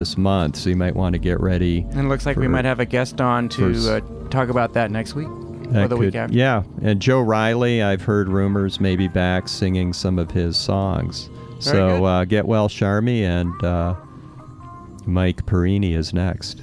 this month, so you might want to get ready. And it looks like we might have a guest on to for- uh, talk about that next week or That the week after. Yeah, and Joe Riley, I've heard rumors maybe back singing some of his songs. Very so uh, get well, Charmy, and uh, Mike Perini is next.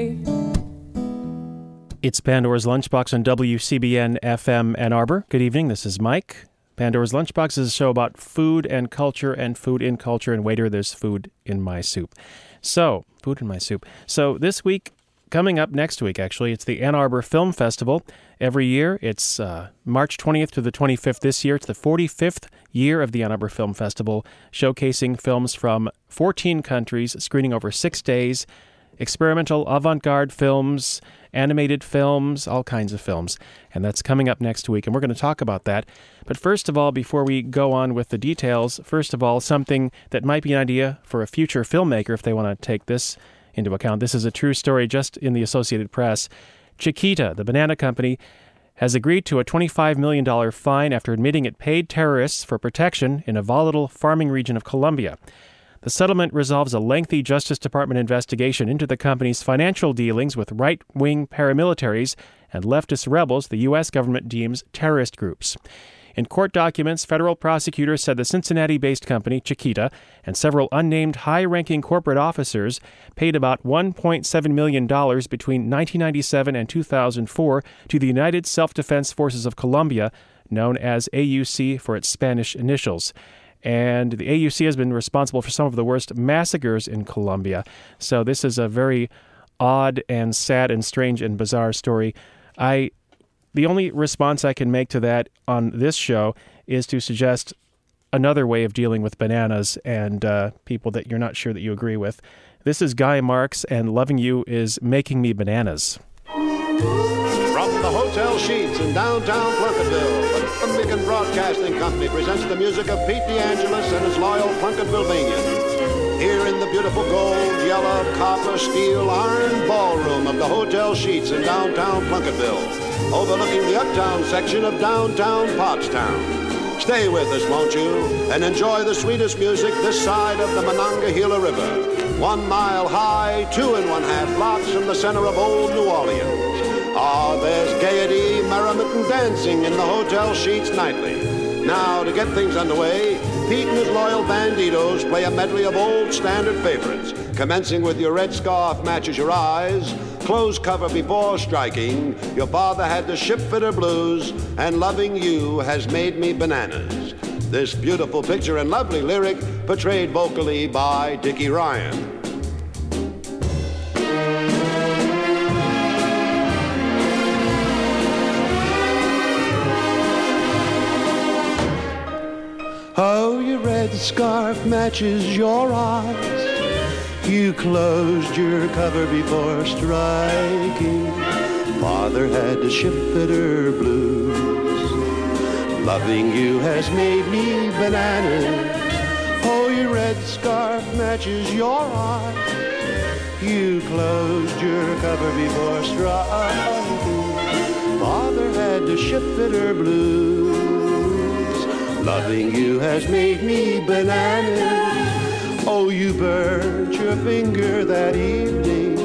It's Pandora's Lunchbox on WCBN FM Ann Arbor. Good evening. This is Mike. Pandora's Lunchbox is a show about food and culture and food in culture. And waiter, there's food in my soup. So, food in my soup. So, this week, coming up next week, actually, it's the Ann Arbor Film Festival. Every year, it's uh, March 20th to the 25th this year. It's the 45th year of the Ann Arbor Film Festival, showcasing films from 14 countries, screening over six days experimental avant garde films, animated films, all kinds of films. And that's coming up next week. And we're going to talk about that. But first of all, before we go on with the details, first of all, something that might be an idea for a future filmmaker if they want to take this into account. This is a true story just in the Associated Press. Chiquita, the banana company, has agreed to a $25 million fine after admitting it paid terrorists for protection in a volatile farming region of Colombia. The settlement resolves a lengthy Justice Department investigation into the company's financial dealings with right wing paramilitaries and leftist rebels the U.S. government deems terrorist groups. In court documents, federal prosecutors said the Cincinnati based company, Chiquita, and several unnamed high ranking corporate officers paid about $1.7 million between 1997 and 2004 to the United Self Defense Forces of Colombia, known as AUC for its Spanish initials and the AUC has been responsible for some of the worst massacres in Colombia. So this is a very odd and sad and strange and bizarre story. I the only response I can make to that on this show is to suggest another way of dealing with bananas and uh, people that you're not sure that you agree with. This is Guy Marks, and loving you is making me bananas. From the Hotel Sheets in downtown Plunketville, Cumbican Broadcasting Company presents the music of Pete DeAngelis and his loyal Plunketvilleanians. Here in the beautiful gold, yellow, copper, steel, iron ballroom of the Hotel Sheets in downtown Plunketville, overlooking the uptown section of downtown Pottstown. Stay with us, won't you, and enjoy the sweetest music this side of the Monongahela River. One mile high, two and one half blocks from the center of old New Orleans. Ah, there's gaiety, merriment, and dancing in the hotel sheets nightly. Now, to get things underway, Pete and his loyal banditos play a medley of old standard favorites, commencing with Your Red Scarf Matches Your Eyes, Close Cover Before Striking, Your Father Had the Shipfitter Blues, and Loving You Has Made Me Bananas. This beautiful picture and lovely lyric portrayed vocally by Dickie Ryan. Scarf matches your eyes. You closed your cover before striking. Father had the shipfitter blues. Loving you has made me bananas. Oh, your red scarf matches your eyes. You closed your cover before striking. Father had the shipfitter blues. Loving you has made me bananas. Oh, you burnt your finger that evening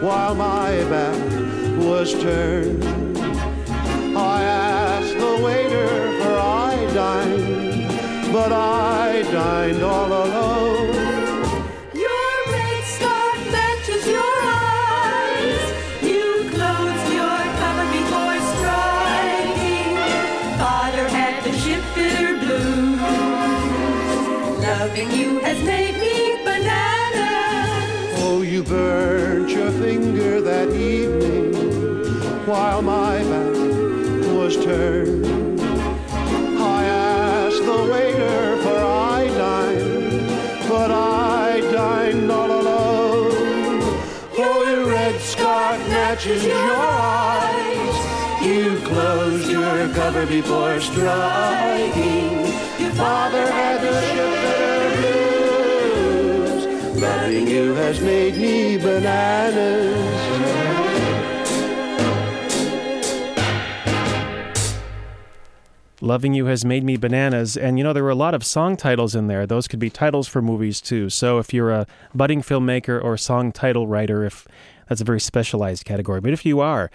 while my back was turned. I asked the waiter for I dined, but I dined all alone. Loving you has made me bananas. Oh, you burnt your finger that evening while my back was turned. I asked the waiter for iodine, but I dined all alone. Oh, your red scarf matches your eyes. You closed your cover before striking. Your father had the ship has made me bananas. Loving You Has Made Me Bananas. And you know, there were a lot of song titles in there. Those could be titles for movies too. So if you're a budding filmmaker or song title writer, if that's a very specialized category. But if you are,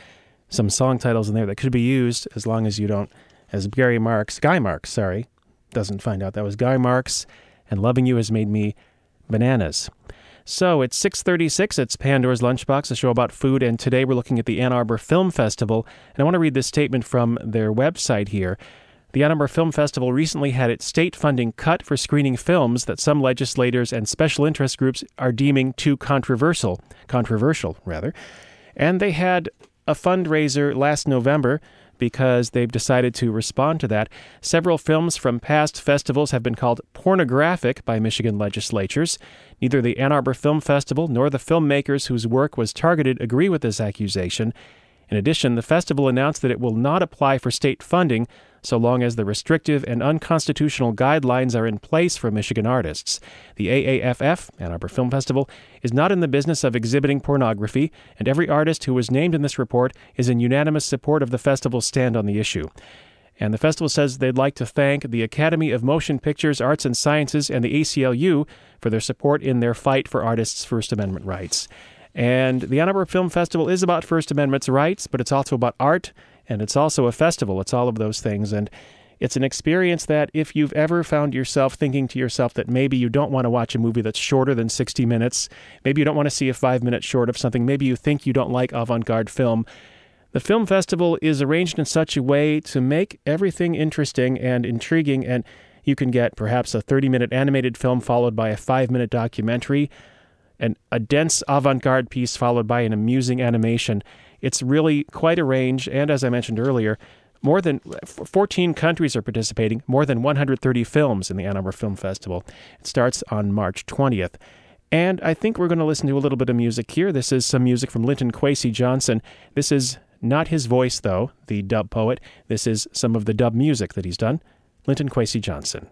some song titles in there that could be used as long as you don't, as Gary Marks, Guy Marks, sorry, doesn't find out that was Guy Marks, and Loving You Has Made Me Bananas. So it's 636. It's Pandora's Lunchbox, a show about food, and today we're looking at the Ann Arbor Film Festival. And I want to read this statement from their website here. The Ann Arbor Film Festival recently had its state funding cut for screening films that some legislators and special interest groups are deeming too controversial, controversial rather. And they had a fundraiser last November because they've decided to respond to that. Several films from past festivals have been called pornographic by Michigan legislatures. Neither the Ann Arbor Film Festival nor the filmmakers whose work was targeted agree with this accusation. In addition, the festival announced that it will not apply for state funding so long as the restrictive and unconstitutional guidelines are in place for Michigan artists. The AAFF, Ann Arbor Film Festival, is not in the business of exhibiting pornography, and every artist who was named in this report is in unanimous support of the festival's stand on the issue. And the festival says they'd like to thank the Academy of Motion Pictures, Arts and Sciences, and the ACLU for their support in their fight for artists' First Amendment rights. And the Ann Arbor Film Festival is about First Amendment rights, but it's also about art, and it's also a festival. It's all of those things. And it's an experience that if you've ever found yourself thinking to yourself that maybe you don't want to watch a movie that's shorter than 60 minutes, maybe you don't want to see a five minute short of something, maybe you think you don't like avant garde film, the film festival is arranged in such a way to make everything interesting and intriguing, and you can get perhaps a 30 minute animated film followed by a five minute documentary, and a dense avant garde piece followed by an amusing animation. It's really quite a range, and as I mentioned earlier, more than 14 countries are participating, more than 130 films in the Ann Arbor Film Festival. It starts on March 20th. And I think we're going to listen to a little bit of music here. This is some music from Linton Kwesi Johnson. This is not his voice, though, the dub poet. This is some of the dub music that he's done. Linton Kwesi Johnson.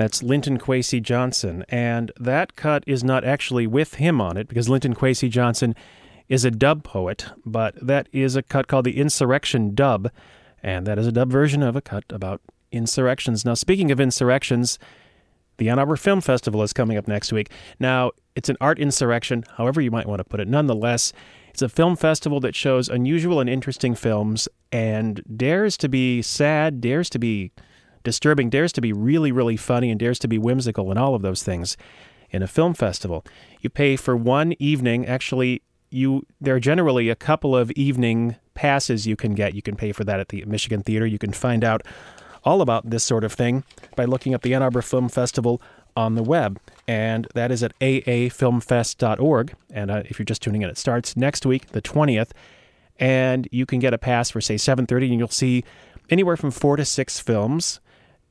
That's Linton Kwesi Johnson. And that cut is not actually with him on it because Linton Kwesi Johnson is a dub poet, but that is a cut called the Insurrection Dub. And that is a dub version of a cut about insurrections. Now, speaking of insurrections, the Ann Arbor Film Festival is coming up next week. Now, it's an art insurrection, however you might want to put it. Nonetheless, it's a film festival that shows unusual and interesting films and dares to be sad, dares to be disturbing, dares to be really, really funny, and dares to be whimsical, and all of those things in a film festival. You pay for one evening. Actually, you there are generally a couple of evening passes you can get. You can pay for that at the Michigan Theater. You can find out all about this sort of thing by looking up the Ann Arbor Film Festival on the web, and that is at aafilmfest.org. And uh, if you're just tuning in, it starts next week, the 20th, and you can get a pass for say 7:30, and you'll see anywhere from four to six films.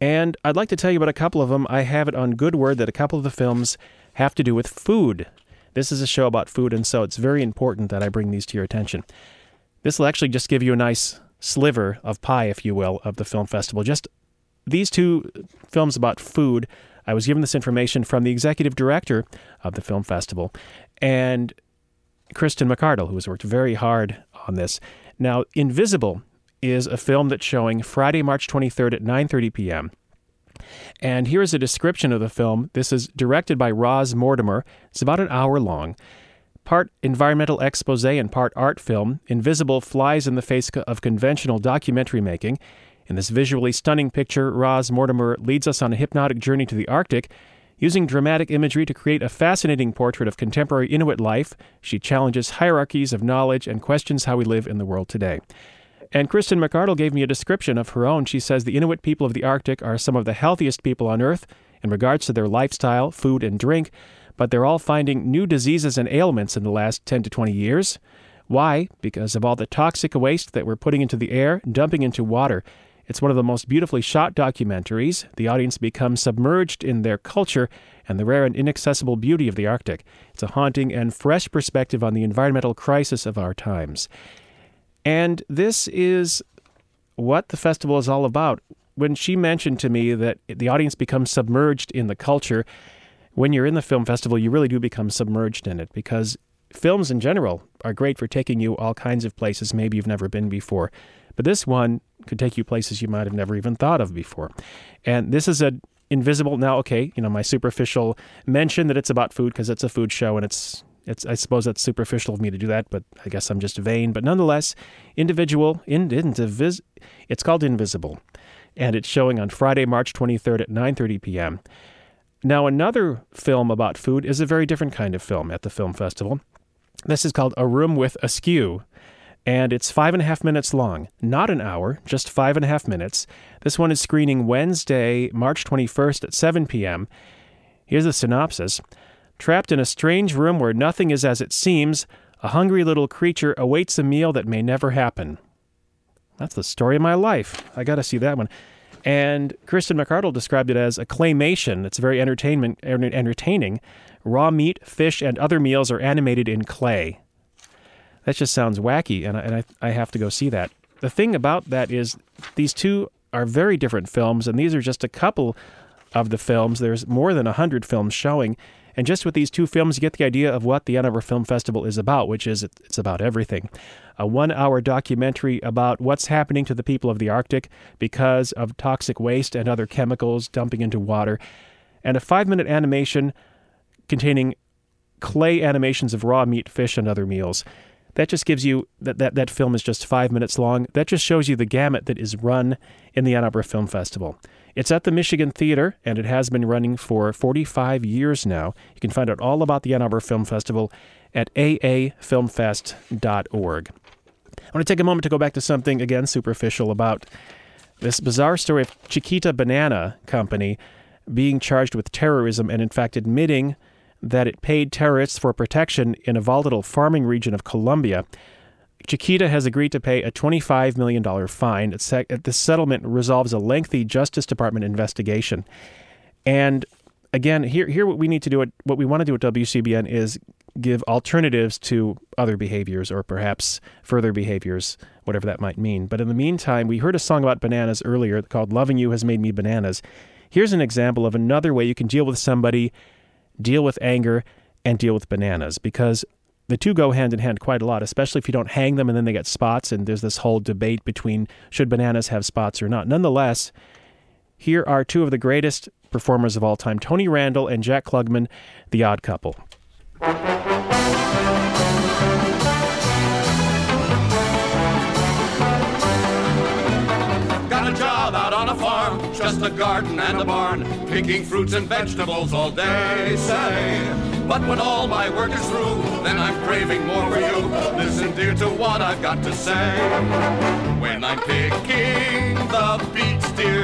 And I'd like to tell you about a couple of them. I have it on good word that a couple of the films have to do with food. This is a show about food, and so it's very important that I bring these to your attention. This will actually just give you a nice sliver of pie, if you will, of the film festival. Just these two films about food. I was given this information from the executive director of the film festival and Kristen McArdle, who has worked very hard on this. Now, Invisible is a film that's showing Friday, March 23rd at 9:30 p.m. And here's a description of the film. This is directed by Roz Mortimer. It's about an hour long. Part environmental expose and part art film, Invisible flies in the face of conventional documentary making. In this visually stunning picture, Roz Mortimer leads us on a hypnotic journey to the Arctic. Using dramatic imagery to create a fascinating portrait of contemporary Inuit life, she challenges hierarchies of knowledge and questions how we live in the world today. And Kristen McArdle gave me a description of her own. She says the Inuit people of the Arctic are some of the healthiest people on Earth in regards to their lifestyle, food, and drink, but they're all finding new diseases and ailments in the last 10 to 20 years. Why? Because of all the toxic waste that we're putting into the air, dumping into water. It's one of the most beautifully shot documentaries. The audience becomes submerged in their culture and the rare and inaccessible beauty of the Arctic. It's a haunting and fresh perspective on the environmental crisis of our times. And this is what the festival is all about. When she mentioned to me that the audience becomes submerged in the culture, when you're in the film festival, you really do become submerged in it because films in general are great for taking you all kinds of places maybe you've never been before. But this one could take you places you might have never even thought of before. And this is an invisible now okay you know my superficial mention that it's about food because it's a food show and it's it's, I suppose that's superficial of me to do that, but I guess I'm just vain. But nonetheless, individual, in, indivis, it's called Invisible, and it's showing on Friday, March 23rd at 9:30 p.m. Now, another film about food is a very different kind of film at the film festival. This is called A Room with Askew, and it's five and a half minutes long, not an hour, just five and a half minutes. This one is screening Wednesday, March 21st at 7 p.m. Here's the synopsis. Trapped in a strange room where nothing is as it seems, a hungry little creature awaits a meal that may never happen. That's the story of my life. I got to see that one. And Kristen McArdle described it as a claymation. It's very entertainment entertaining. Raw meat, fish, and other meals are animated in clay. That just sounds wacky, and I, and I, I have to go see that. The thing about that is these two are very different films, and these are just a couple of the films. There's more than a hundred films showing, and just with these two films, you get the idea of what the Arbor Film Festival is about, which is it's about everything. A one hour documentary about what's happening to the people of the Arctic because of toxic waste and other chemicals dumping into water, and a five minute animation containing clay animations of raw meat, fish, and other meals. That just gives you that, that that film is just five minutes long. That just shows you the gamut that is run in the Ann Arbor Film Festival. It's at the Michigan Theater, and it has been running for 45 years now. You can find out all about the Ann Arbor Film Festival at aafilmfest.org. I want to take a moment to go back to something, again, superficial about this bizarre story of Chiquita Banana Company being charged with terrorism and, in fact, admitting that it paid terrorists for protection in a volatile farming region of Colombia. Chiquita has agreed to pay a $25 million fine. The settlement resolves a lengthy Justice Department investigation. And again, here, here what we need to do, at, what we want to do at WCBN is give alternatives to other behaviors or perhaps further behaviors, whatever that might mean. But in the meantime, we heard a song about bananas earlier called Loving You Has Made Me Bananas. Here's an example of another way you can deal with somebody, deal with anger, and deal with bananas because the two go hand in hand quite a lot, especially if you don't hang them and then they get spots. And there's this whole debate between should bananas have spots or not. Nonetheless, here are two of the greatest performers of all time Tony Randall and Jack Klugman, the odd couple. Got a job out on a farm, just a garden and a barn, picking fruits and vegetables all day, say. But when all my work is through, then I'm craving more for you. Listen, dear, to what I've got to say. When I'm picking the beets, dear,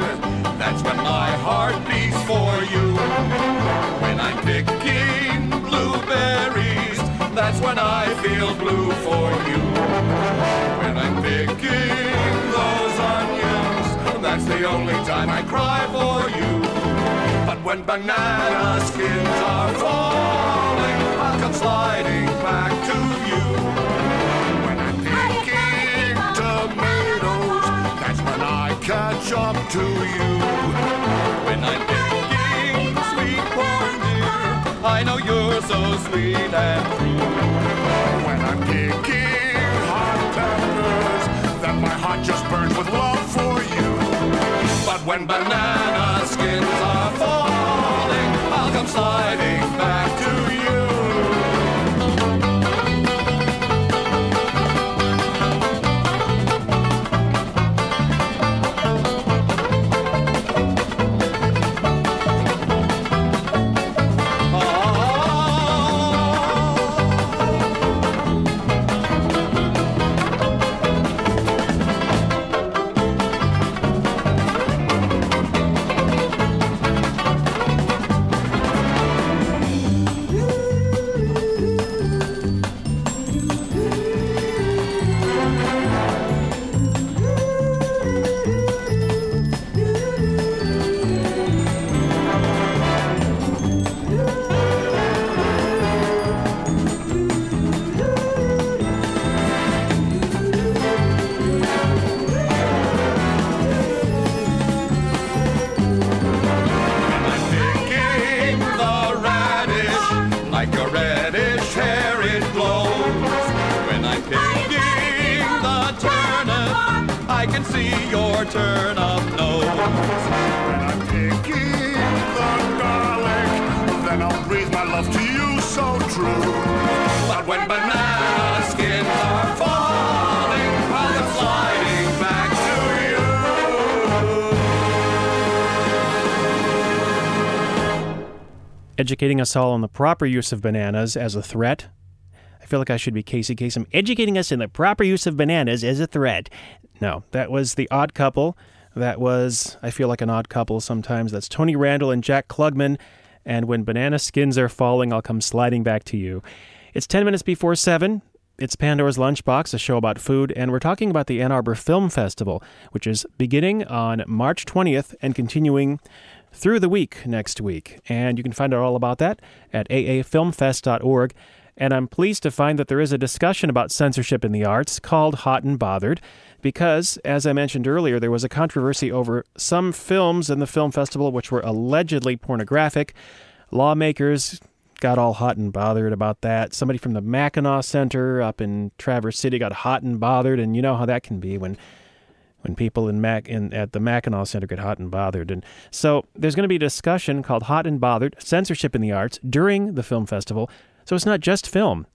that's when my heart beats for you. When I'm picking blueberries, that's when I feel blue for you. When I'm picking those onions, that's the only time I cry for you. When banana skins are falling, I'll come sliding back to you. When I'm picking tomatoes, that's when I catch up to you. When I'm picking sweet corn, dear, I know you're so sweet and true. When I'm picking hot peppers, then my heart just burns with love for you. But when banana skins are falling, I'll come sliding back to when banana skins are falling, I'll come sliding back to you. educating us all on the proper use of bananas as a threat. I feel like I should be Casey Kasem, educating us in the proper use of bananas as a threat. No, that was the odd couple. That was, I feel like an odd couple sometimes. That's Tony Randall and Jack Klugman. And when banana skins are falling, I'll come sliding back to you. It's 10 minutes before 7. It's Pandora's Lunchbox, a show about food, and we're talking about the Ann Arbor Film Festival, which is beginning on March 20th and continuing through the week next week. And you can find out all about that at aafilmfest.org. And I'm pleased to find that there is a discussion about censorship in the arts called Hot and Bothered, because, as I mentioned earlier, there was a controversy over some films in the film festival which were allegedly pornographic. Lawmakers got all hot and bothered about that. Somebody from the Mackinac Center up in Traverse City got hot and bothered, and you know how that can be when when people in Mac in at the Mackinac Center get hot and bothered. And so there's going to be a discussion called Hot and Bothered: Censorship in the Arts during the film festival. So it's not just film.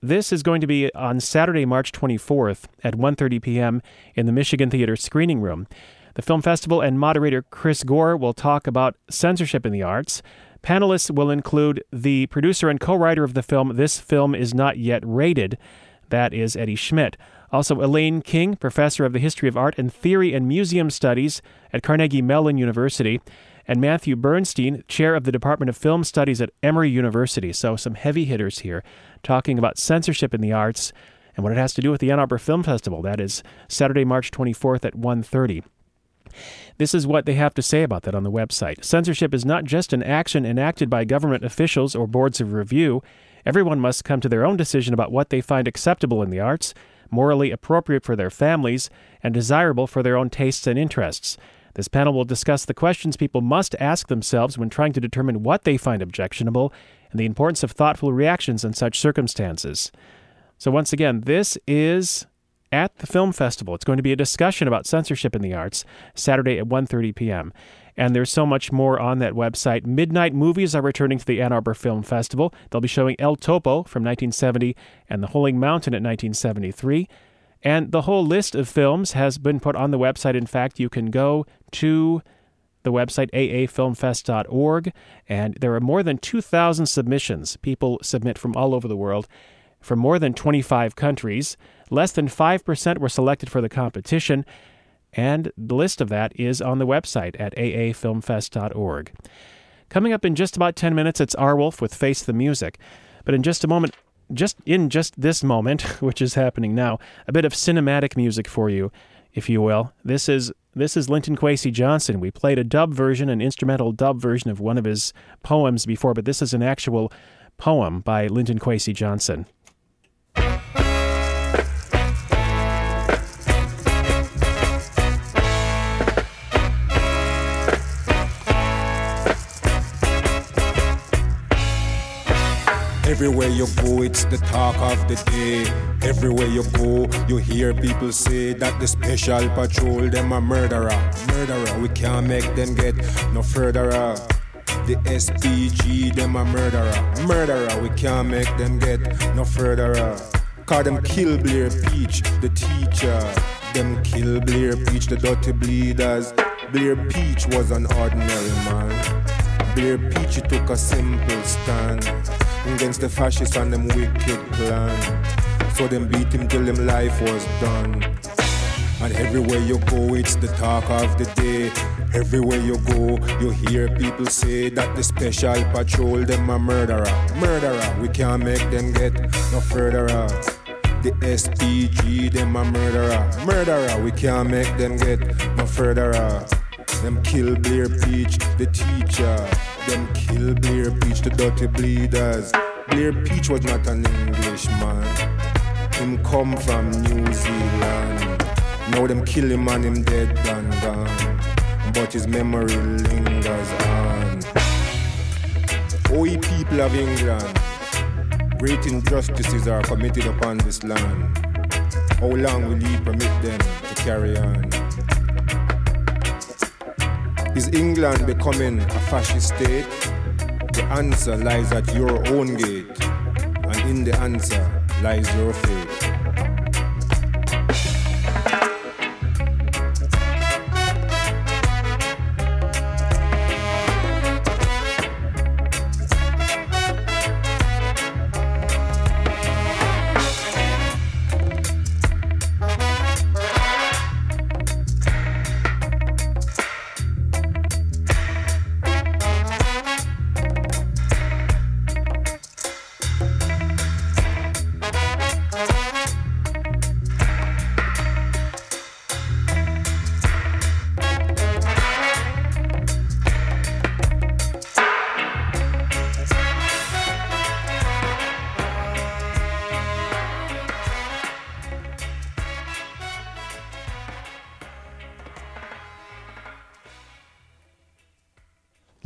This is going to be on Saturday, March 24th at 1:30 p.m. in the Michigan Theater screening room. The film festival and moderator Chris Gore will talk about censorship in the arts. Panelists will include the producer and co-writer of the film This Film Is Not Yet Rated. That is Eddie Schmidt. Also, Elaine King, professor of the history of art and theory and museum studies at Carnegie Mellon University, and Matthew Bernstein, chair of the Department of Film Studies at Emory University. So, some heavy hitters here talking about censorship in the arts and what it has to do with the Ann Arbor Film Festival. That is Saturday, March 24th at 1:30. This is what they have to say about that on the website. Censorship is not just an action enacted by government officials or boards of review. Everyone must come to their own decision about what they find acceptable in the arts, morally appropriate for their families, and desirable for their own tastes and interests. This panel will discuss the questions people must ask themselves when trying to determine what they find objectionable and the importance of thoughtful reactions in such circumstances. So, once again, this is at the film festival. It's going to be a discussion about censorship in the arts Saturday at 1:30 p.m. And there's so much more on that website. Midnight Movies are returning to the Ann Arbor Film Festival. They'll be showing El Topo from 1970 and The Holy Mountain at 1973. And the whole list of films has been put on the website. In fact, you can go to the website aafilmfest.org, and there are more than 2,000 submissions. People submit from all over the world, from more than 25 countries. Less than 5% were selected for the competition, and the list of that is on the website at aafilmfest.org. Coming up in just about 10 minutes, it's Arwulf with Face the Music. But in just a moment, just in just this moment, which is happening now, a bit of cinematic music for you, if you will. This is this is Linton Kwesi Johnson. We played a dub version, an instrumental dub version of one of his poems before, but this is an actual poem by Linton Kwesi Johnson. Everywhere you go, it's the talk of the day. Everywhere you go, you hear people say that the special patrol, them a murderer. Murderer, we can't make them get no further. The SPG, them a murderer. Murderer, we can't make them get no further. Call them kill Blair Peach, the teacher. Them kill Blair Peach, the dirty bleeders. Blair Peach was an ordinary man. Blair Peach, he took a simple stand against the fascists and them wicked plan. So them beat him till him life was done. And everywhere you go, it's the talk of the day. Everywhere you go, you hear people say that the special patrol them a murderer. Murderer, we can't make them get no further. The SPG, them a murderer. Murderer, we can't make them get no further. Them kill Blair Peach, the teacher. Them kill Blair Peach, the dirty bleeders. Blair Peach was not an Englishman. Him come from New Zealand. Now them kill him and him dead and gone. But his memory lingers on. Ye people of England, great injustices are committed upon this land. How long will ye permit them to carry on? Is England becoming a fascist state? The answer lies at your own gate, and in the answer lies your fate.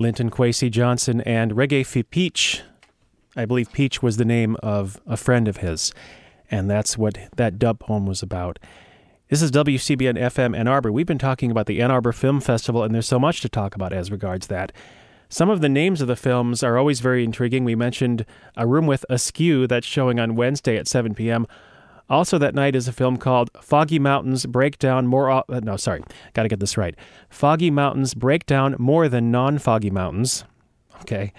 Linton Kwesi Johnson and Reggae fi Peach. I believe Peach was the name of a friend of his, and that's what that dub poem was about. This is WCBN FM Ann Arbor. We've been talking about the Ann Arbor Film Festival, and there's so much to talk about as regards that. Some of the names of the films are always very intriguing. We mentioned A Room with Askew that's showing on Wednesday at 7 p.m. Also, that night is a film called Foggy Mountains Break Down More. Uh, no, sorry, got to get this right. Foggy Mountains Break Down More Than Non Foggy Mountains. Okay.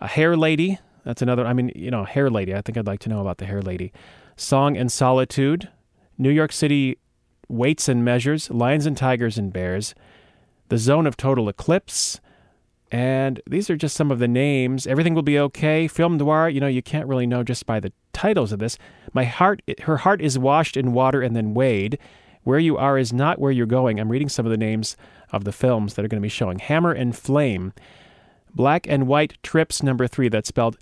A Hair Lady. That's another. I mean, you know, Hair Lady. I think I'd like to know about the Hair Lady. Song and Solitude. New York City Weights and Measures. Lions and Tigers and Bears. The Zone of Total Eclipse. And these are just some of the names. Everything will be okay. Film noir, you know, you can't really know just by the titles of this. My heart, her heart is washed in water and then weighed. Where you are is not where you're going. I'm reading some of the names of the films that are going to be showing. Hammer and Flame, Black and White Trips number three. That's spelled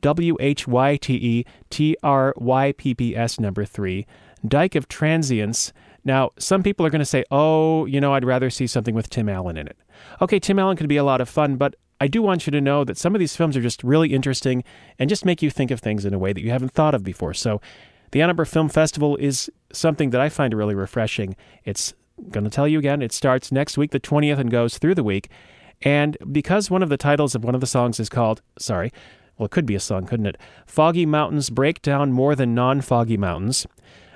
W H Y T E T R Y P P S number three. Dyke of Transience, Now, some people are going to say, oh, you know, I'd rather see something with Tim Allen in it. Okay, Tim Allen could be a lot of fun, but I do want you to know that some of these films are just really interesting and just make you think of things in a way that you haven't thought of before. So, the Ann Arbor Film Festival is something that I find really refreshing. It's going to tell you again, it starts next week, the 20th, and goes through the week. And because one of the titles of one of the songs is called, sorry, well, it could be a song, couldn't it? Foggy Mountains Break Down More Than Non Foggy Mountains.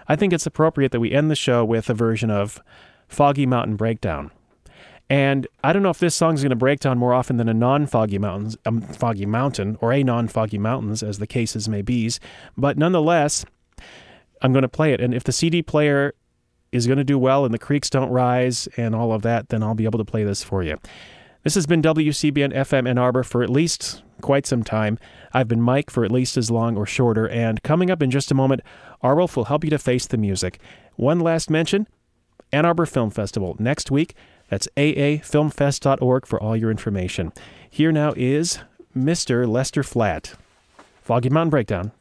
I think it's appropriate that we end the show with a version of Foggy Mountain Breakdown. And I don't know if this song is going to break down more often than a non-foggy mountains, um, foggy mountain, or a non-foggy mountains, as the cases may be. But nonetheless, I'm going to play it. And if the CD player is going to do well and the creeks don't rise and all of that, then I'll be able to play this for you. This has been WCBN FM Ann Arbor for at least quite some time. I've been Mike for at least as long or shorter, and coming up in just a moment, Arwulf will help you to face the music. One last mention Ann Arbor Film Festival next week. That's aafilmfest.org for all your information. Here now is Mr. Lester Flatt. Foggy Mountain Breakdown.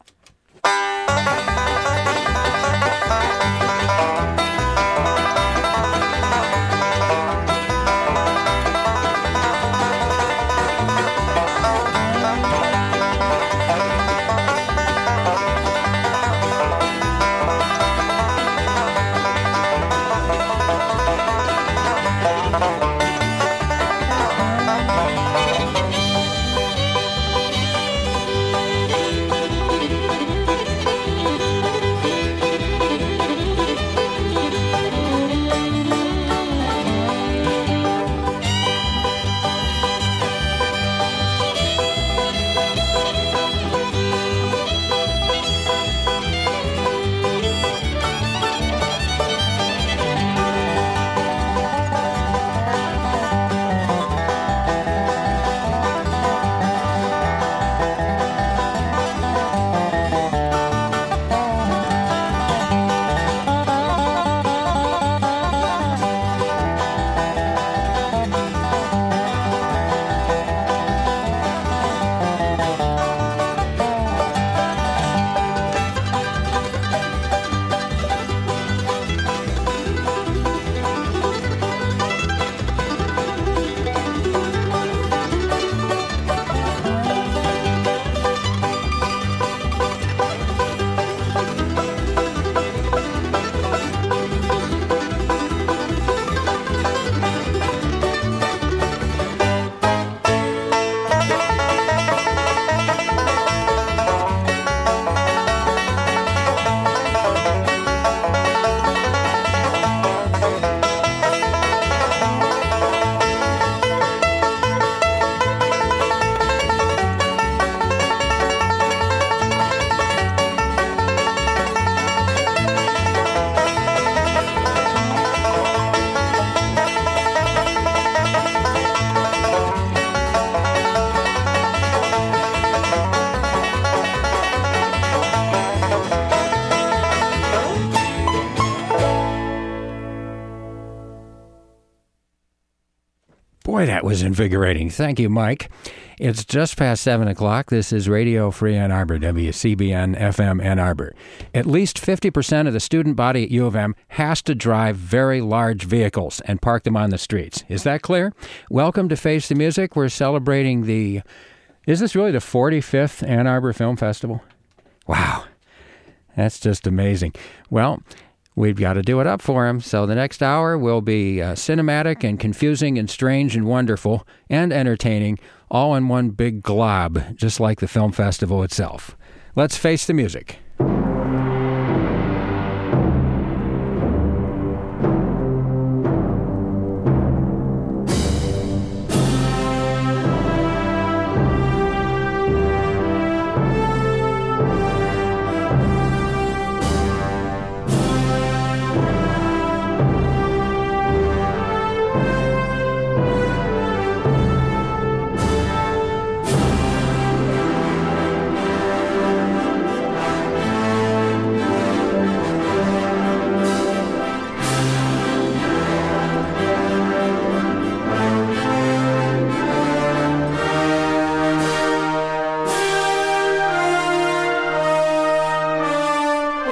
That was invigorating. Thank you, Mike. It's just past 7 o'clock. This is Radio Free Ann Arbor, WCBN FM Ann Arbor. At least 50% of the student body at U of M has to drive very large vehicles and park them on the streets. Is that clear? Welcome to Face the Music. We're celebrating the. Is this really the 45th Ann Arbor Film Festival? Wow. That's just amazing. Well, we've got to do it up for him. So the next hour will be uh, cinematic and confusing and strange and wonderful and entertaining, all in one big glob, just like the film festival itself. Let's face the music.